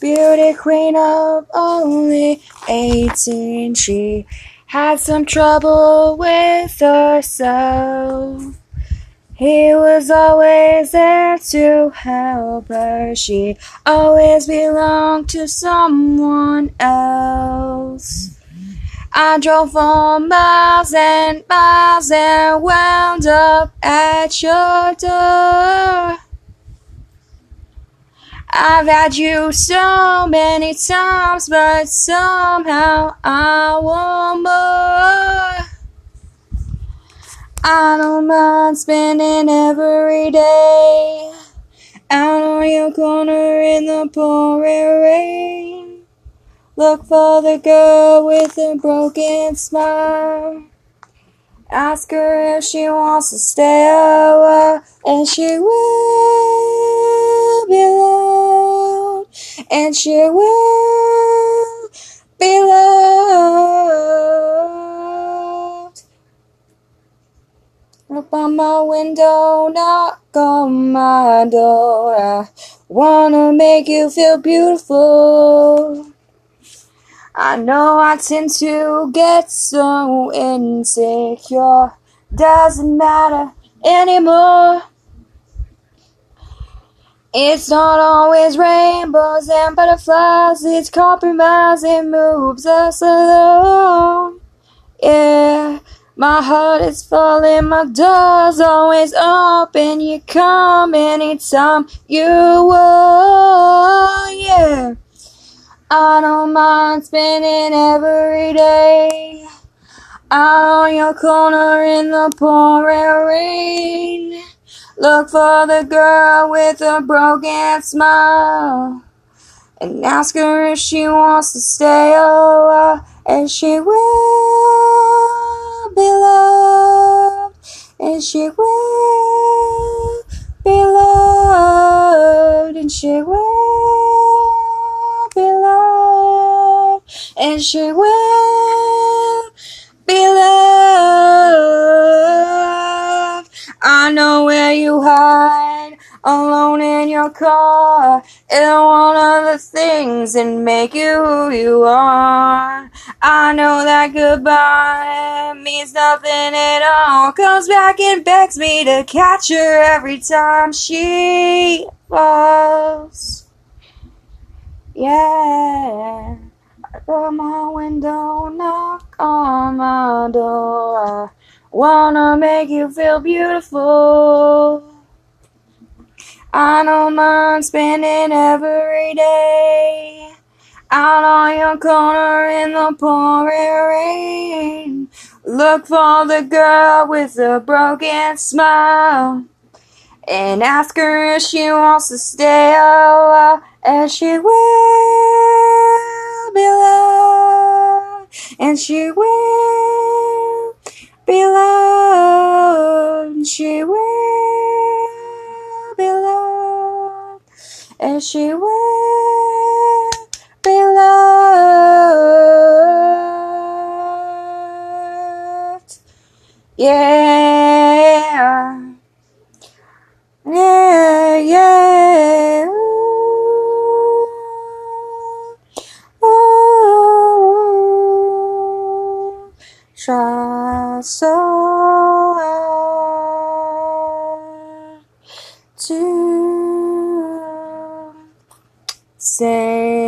beauty queen of only 18. She had some trouble with herself. He was always there to help her. She always belonged to someone else. I drove for miles and miles and wound up at your door. I've had you so many times, but somehow I want more. I don't mind spending every day out on your corner in the pouring rain. Look for the girl with the broken smile. Ask her if she wants to stay a while, and she will and she will be loved. Up on my window, knock on my door. I wanna make you feel beautiful. I know I tend to get so insecure. Doesn't matter anymore. It's not always rainbows and butterflies, it's compromise, it moves us along. Yeah, my heart is falling, my door's always open. You come anytime you want, yeah. I don't mind spending every day out on your corner in the pouring rain. Look for the girl with a broken smile and ask her if she wants to stay a while, and she will be loved, and she will be loved, and she will be loved, and she will hide, alone in your car, and one of the things that make you who you are. I know that goodbye means nothing at all. Comes back and begs me to catch her every time she falls. Yeah. Open my window, knock on my door. I wanna make you feel beautiful. I don't mind spending every day. Out on your corner in the pouring rain. Look for the girl with the broken smile and ask her if she wants to stay a while, and she will be loved, and she will be loved, and she will and she will be loved. Yeah. Yeah, yeah. Ooh, ooh. Try so to say